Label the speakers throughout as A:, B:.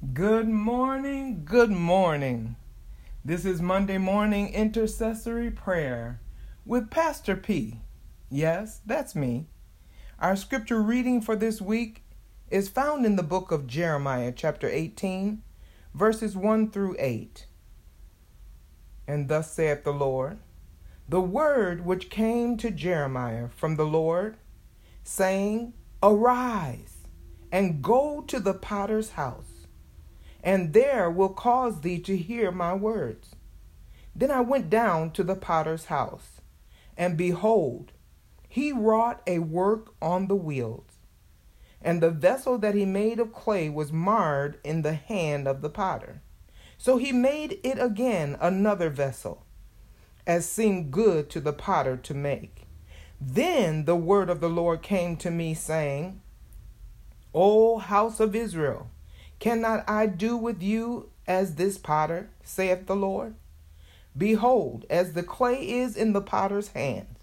A: Good morning, good morning. This is Monday morning intercessory prayer with Pastor P. Yes, that's me. Our scripture reading for this week is found in the book of Jeremiah, chapter 18, verses 1 through 8. And thus saith the Lord The word which came to Jeremiah from the Lord, saying, Arise and go to the potter's house and there will cause thee to hear my words. Then I went down to the potter's house, and behold, he wrought a work on the wheels. And the vessel that he made of clay was marred in the hand of the potter. So he made it again another vessel, as seemed good to the potter to make. Then the word of the Lord came to me, saying, O house of Israel, Cannot I do with you as this potter, saith the Lord? Behold, as the clay is in the potter's hand,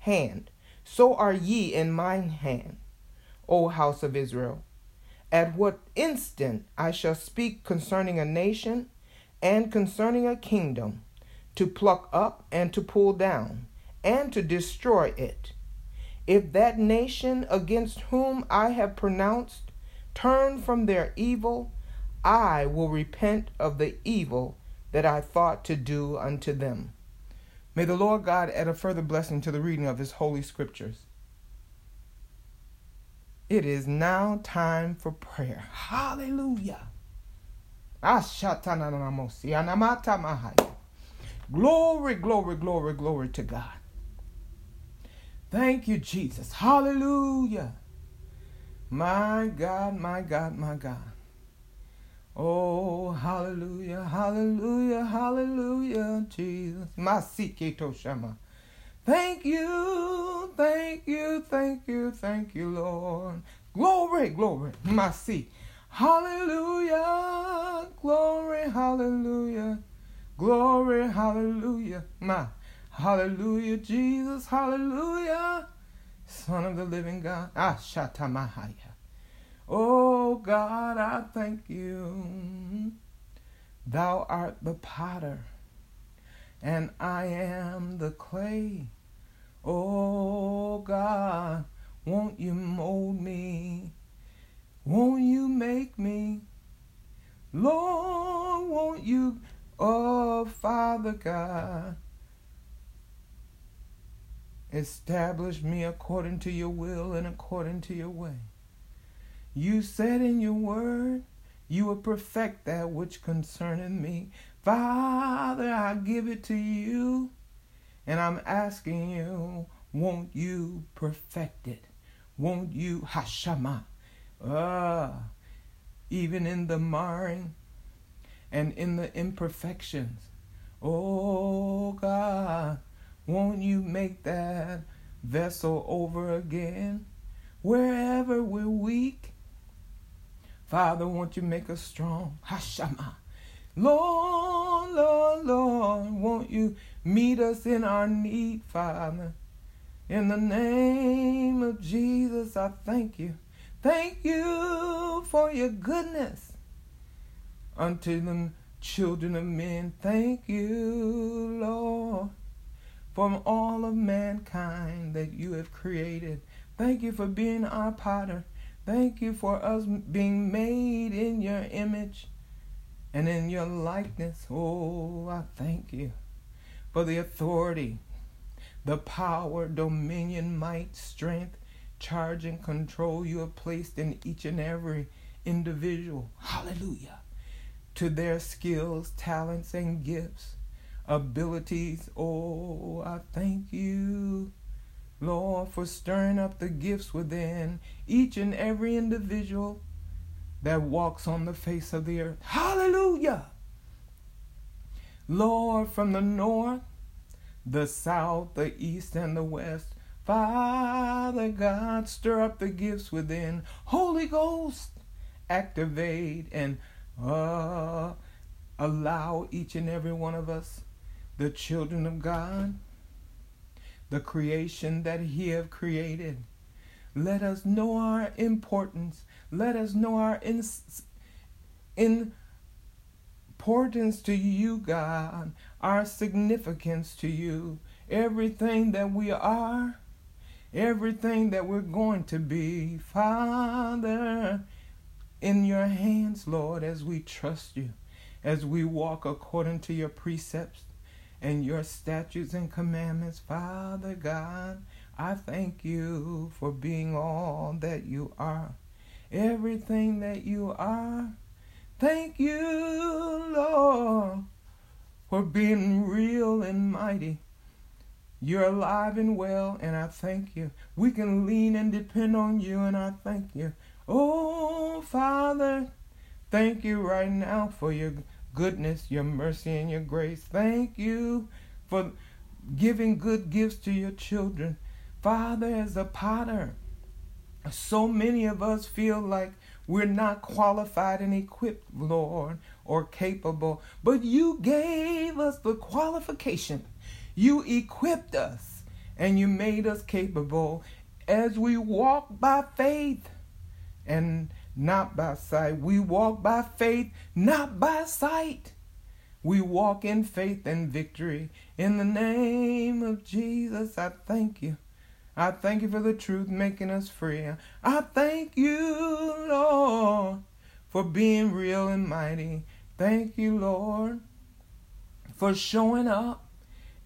A: hand, so are ye in mine hand, O house of Israel. At what instant I shall speak concerning a nation and concerning a kingdom, to pluck up and to pull down, and to destroy it. If that nation against whom I have pronounced turn from their evil, I will repent of the evil that I thought to do unto them. May the Lord God add a further blessing to the reading of His holy scriptures. It is now time for prayer. Hallelujah. Glory, glory, glory, glory to God. Thank you, Jesus. Hallelujah. My God, my God, my God. Oh, hallelujah, hallelujah, hallelujah, Jesus. My Masikito Shama. Thank you, thank you, thank you, thank you, Lord. Glory, glory, Masi. Hallelujah, glory, hallelujah, glory, hallelujah, my. Hallelujah, Jesus, hallelujah. Son of the living God. Ashatamahaya. Oh God, I thank you. Thou art the potter, and I am the clay. Oh God, won't you mold me? Won't you make me? Lord, won't you, oh Father God, Establish me according to your will and according to your way. You said in your word, you will perfect that which concerneth me. Father, I give it to you, and I'm asking you, won't you perfect it? Won't you, Hashama, ah, even in the marring and in the imperfections? Oh God, won't you make that vessel over again? Wherever we're weak, Father, won't you make us strong? Hashama. Lord, Lord, Lord, won't you meet us in our need, Father? In the name of Jesus, I thank you. Thank you for your goodness unto the children of men. Thank you, Lord from all of mankind that you have created. Thank you for being our potter. Thank you for us being made in your image and in your likeness. Oh, I thank you for the authority, the power, dominion, might, strength, charge, and control you have placed in each and every individual. Hallelujah. To their skills, talents, and gifts abilities. Oh, I thank you, Lord, for stirring up the gifts within each and every individual that walks on the face of the earth. Hallelujah. Lord, from the north, the south, the east, and the west, Father God, stir up the gifts within. Holy Ghost, activate and uh, allow each and every one of us the children of God, the creation that He have created. Let us know our importance. Let us know our ins- importance to you, God, our significance to you, everything that we are, everything that we're going to be, Father, in your hands, Lord, as we trust you, as we walk according to your precepts and your statutes and commandments, Father God. I thank you for being all that you are, everything that you are. Thank you, Lord, for being real and mighty. You're alive and well, and I thank you. We can lean and depend on you, and I thank you. Oh, Father, thank you right now for your goodness, your mercy, and your grace. Thank you for giving good gifts to your children. Father, as a potter, so many of us feel like we're not qualified and equipped, Lord, or capable, but you gave us the qualification. You equipped us and you made us capable as we walk by faith and not by sight. We walk by faith, not by sight. We walk in faith and victory. In the name of Jesus, I thank you. I thank you for the truth making us free. I thank you, Lord, for being real and mighty. Thank you, Lord, for showing up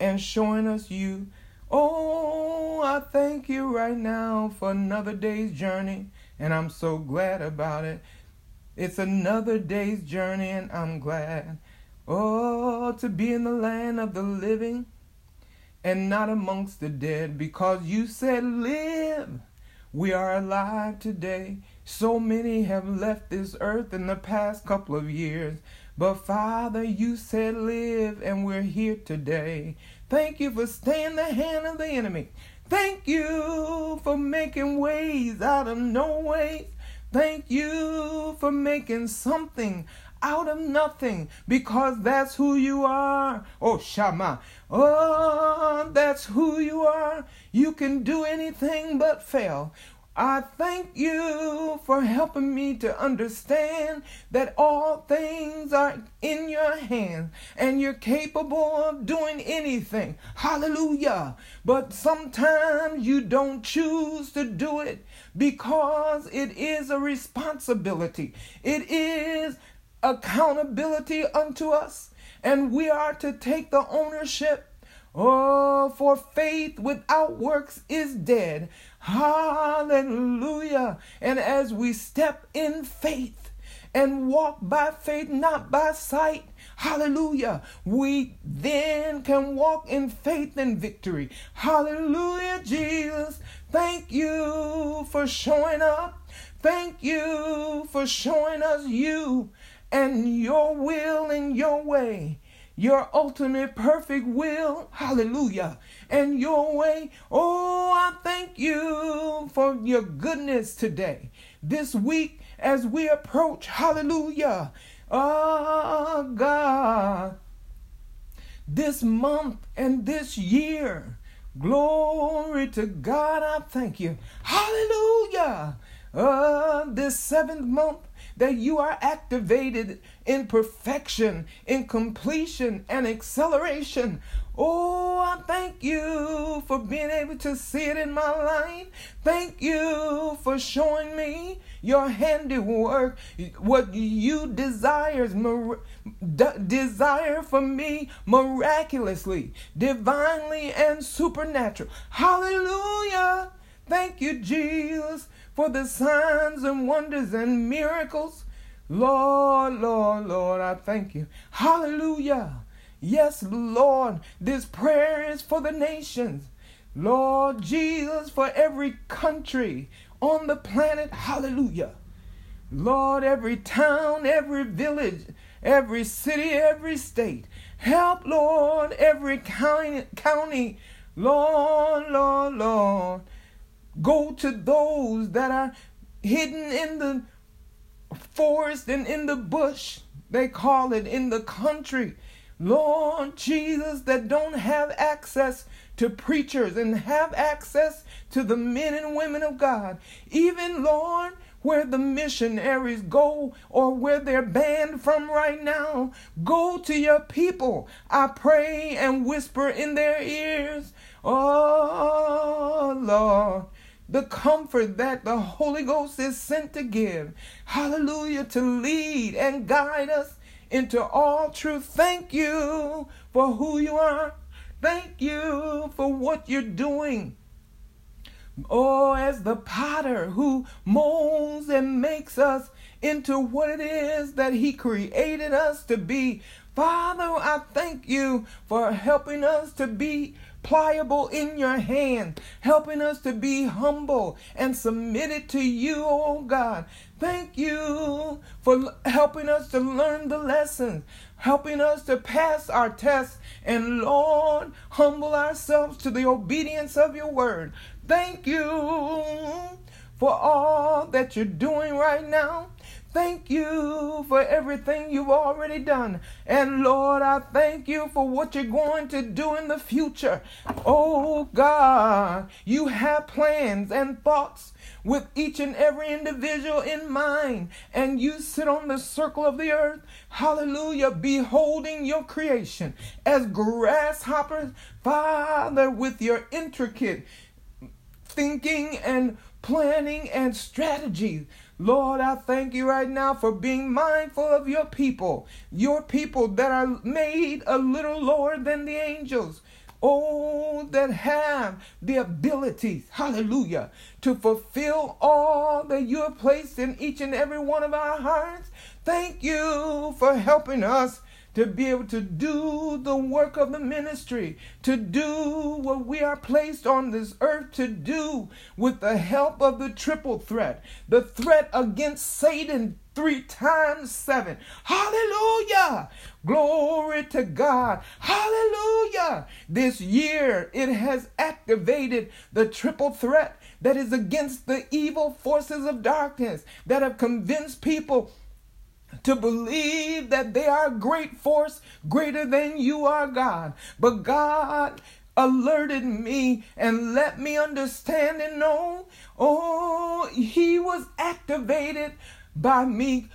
A: and showing us you. Oh, I thank you right now for another day's journey, and I'm so glad about it. It's another day's journey, and I'm glad. Oh, to be in the land of the living and not amongst the dead, because you said, Live. We are alive today. So many have left this earth in the past couple of years. But Father, you said live, and we're here today. Thank you for staying the hand of the enemy. Thank you for making ways out of no ways. Thank you for making something out of nothing because that's who you are. Oh, Shama. Oh, that's who you are. You can do anything but fail. I thank you for helping me to understand that all things are in your hands and you're capable of doing anything. Hallelujah. But sometimes you don't choose to do it because it is a responsibility. It is accountability unto us, and we are to take the ownership. Oh, for faith without works is dead. Hallelujah. And as we step in faith and walk by faith, not by sight, hallelujah, we then can walk in faith and victory. Hallelujah, Jesus. Thank you for showing up. Thank you for showing us you and your will and your way, your ultimate perfect will, hallelujah, and your way. Oh, I thank you for your goodness today, this week as we approach, hallelujah. Oh, God, this month and this year. Glory to God, I thank you. Hallelujah. Uh, this seventh month that you are activated in perfection, in completion, and acceleration. Oh, I thank you for being able to see it in my life. Thank you for showing me your handiwork, what you desires, desire for me miraculously, divinely, and supernatural. Hallelujah. Thank you, Jesus for the signs and wonders and miracles. Lord, Lord, Lord, I thank you. Hallelujah. Yes, Lord, this prayer is for the nations. Lord Jesus, for every country on the planet. Hallelujah. Lord, every town, every village, every city, every state. Help, Lord, every county, county. Lord, Lord, Lord. Go to those that are hidden in the forest and in the bush. They call it in the country. Lord Jesus, that don't have access to preachers and have access to the men and women of God. Even, Lord, where the missionaries go or where they're banned from right now. Go to your people. I pray and whisper in their ears. Oh, Lord the comfort that the Holy Ghost is sent to give. Hallelujah, to lead and guide us into all truth. Thank you for who you are. Thank you for what you're doing. Oh, as the potter who molds and makes us into what it is that He created us to be. Father, I thank you for helping us to be pliable in your hand, helping us to be humble and submitted to you, oh God. Thank you for helping us to learn the lessons, helping us to pass our tests, and Lord, humble ourselves to the obedience of your word. Thank you for all that you're doing right now. Thank you for everything you've already done. And Lord, I thank you for what you're going to do in the future. Oh God, you have plans and thoughts with each and every individual in mind. And you sit on the circle of the earth, hallelujah, beholding your creation as grasshoppers, Father, with your intricate thinking and planning and strategy. Lord, I thank you right now for being mindful of your people, your people that are made a little lower than the angels. Oh, that have the abilities, hallelujah, to fulfill all that you have placed in each and every one of our hearts. Thank you for helping us to be able to do the work of the ministry, to do what we are placed on this earth to do with the help of the triple threat the threat against Satan three times seven. Hallelujah! Glory to God. Hallelujah! This year it has activated the triple threat that is against the evil forces of darkness that have convinced people to believe that they are a great force greater than you are, God. But God alerted me and let me understand and know, oh, He was activated by me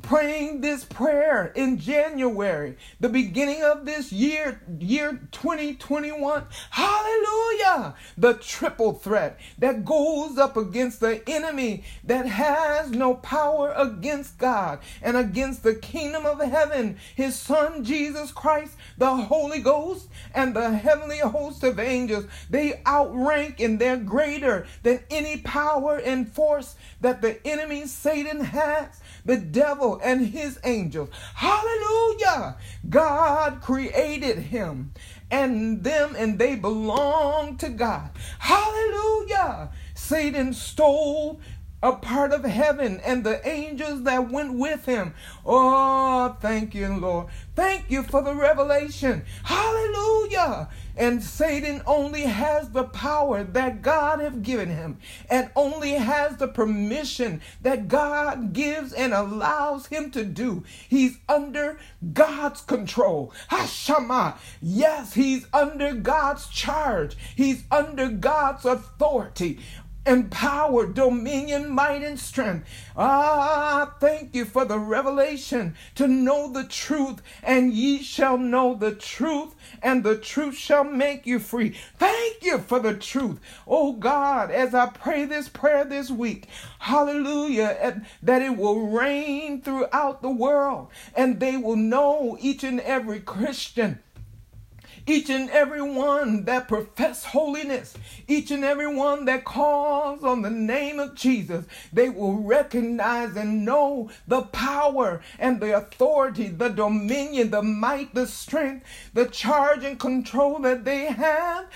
A: praying this prayer in January, the beginning of this year, year 2021. Hallelujah! The triple threat that goes up against the enemy that has no power against God and against the kingdom of heaven, his son Jesus Christ, the Holy Ghost, and the heavenly host of angels. They outrank and they're greater than any power and force that the enemy Satan has the devil and his angels. Hallelujah! God created him and them, and they belong to God. Hallelujah! Satan stole a part of heaven and the angels that went with him. Oh, thank you, Lord. Thank you for the revelation. Hallelujah. And Satan only has the power that God has given him and only has the permission that God gives and allows him to do. He's under God's control. Hashama. Yes, he's under God's charge. He's under God's authority and power, dominion, might, and strength. Ah, thank you for the revelation to know the truth, and ye shall know the truth, and the truth shall make you free. Thank you for the truth. Oh God, as I pray this prayer this week, hallelujah, that it will rain throughout the world, and they will know each and every Christian each and every one that profess holiness, each and every one that calls on the name of Jesus, they will recognize and know the power and the authority, the dominion, the might, the strength, the charge and control that they have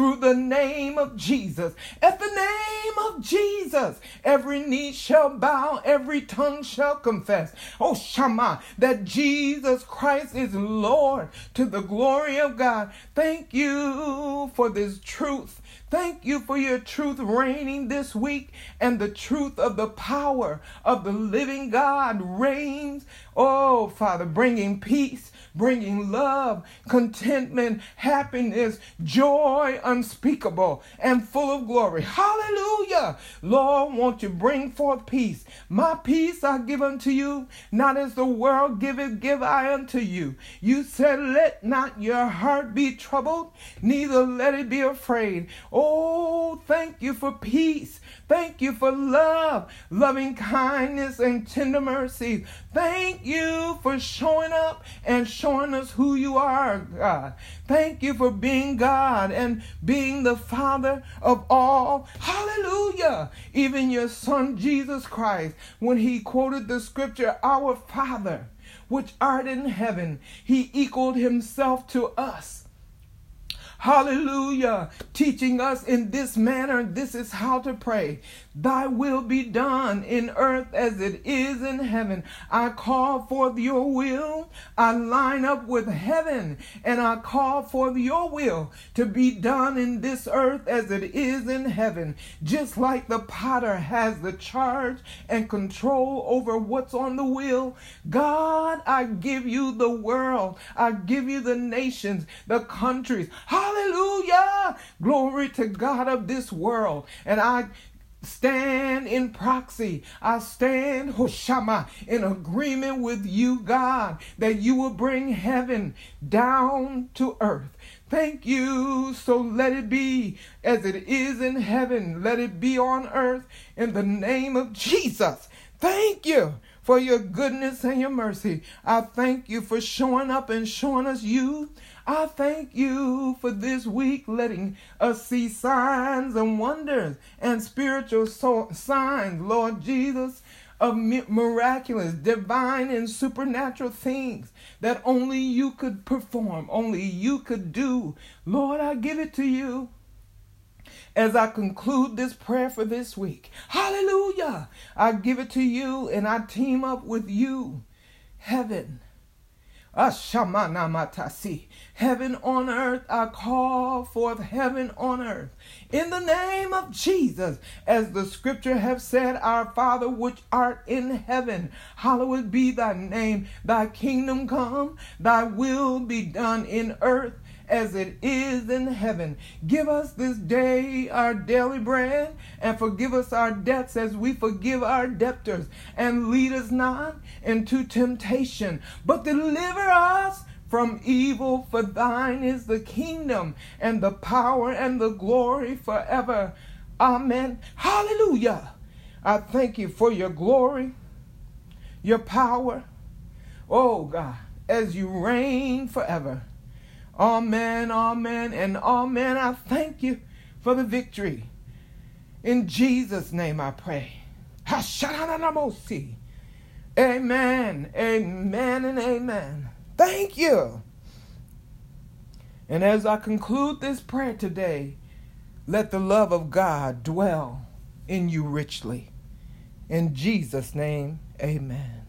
A: through the name of Jesus. At the name of Jesus, every knee shall bow, every tongue shall confess. Oh, Shama, that Jesus Christ is Lord to the glory of God. Thank you for this truth. Thank you for your truth reigning this week and the truth of the power of the living God reigns. Oh, Father, bringing peace, bringing love, contentment, happiness, joy unspeakable and full of glory. Hallelujah. Lord, won't you bring forth peace? My peace I give unto you, not as the world giveth, give I unto you. You said, Let not your heart be troubled, neither let it be afraid. Oh, thank you for peace. Thank you for love, loving kindness, and tender mercy. Thank you for showing up and showing us who you are, God. Thank you for being God and being the Father of all. Hallelujah. Even your Son, Jesus Christ, when he quoted the scripture, Our Father, which art in heaven, he equaled himself to us Hallelujah. Teaching us in this manner, this is how to pray. Thy will be done in earth as it is in heaven. I call forth your will. I line up with heaven and I call forth your will to be done in this earth as it is in heaven. Just like the potter has the charge and control over what's on the wheel. God, I give you the world. I give you the nations, the countries. Hallelujah. Glory to God of this world. And I stand in proxy. I stand, Hoshama, in agreement with you, God, that you will bring heaven down to earth. Thank you. So let it be as it is in heaven. Let it be on earth in the name of Jesus. Thank you for your goodness and your mercy. I thank you for showing up and showing us you. I thank you for this week, letting us see signs and wonders and spiritual so- signs, Lord Jesus, of miraculous, divine, and supernatural things that only you could perform, only you could do. Lord, I give it to you as I conclude this prayer for this week. Hallelujah! I give it to you and I team up with you, heaven. Heaven on earth, I call forth heaven on earth. In the name of Jesus, as the scripture have said, Our Father which art in heaven, hallowed be thy name. Thy kingdom come, thy will be done in earth as it is in heaven. Give us this day our daily bread, and forgive us our debts as we forgive our debtors. And lead us not into temptation, but deliver us from evil. For thine is the kingdom, and the power, and the glory forever. Amen. Hallelujah. I thank you for your glory, your power. Oh God, as you reign forever. Amen, amen, and amen. I thank you for the victory. In Jesus' name I pray. Amen, amen, and amen. Thank you. And as I conclude this prayer today, let the love of God dwell in you richly. In Jesus' name, amen.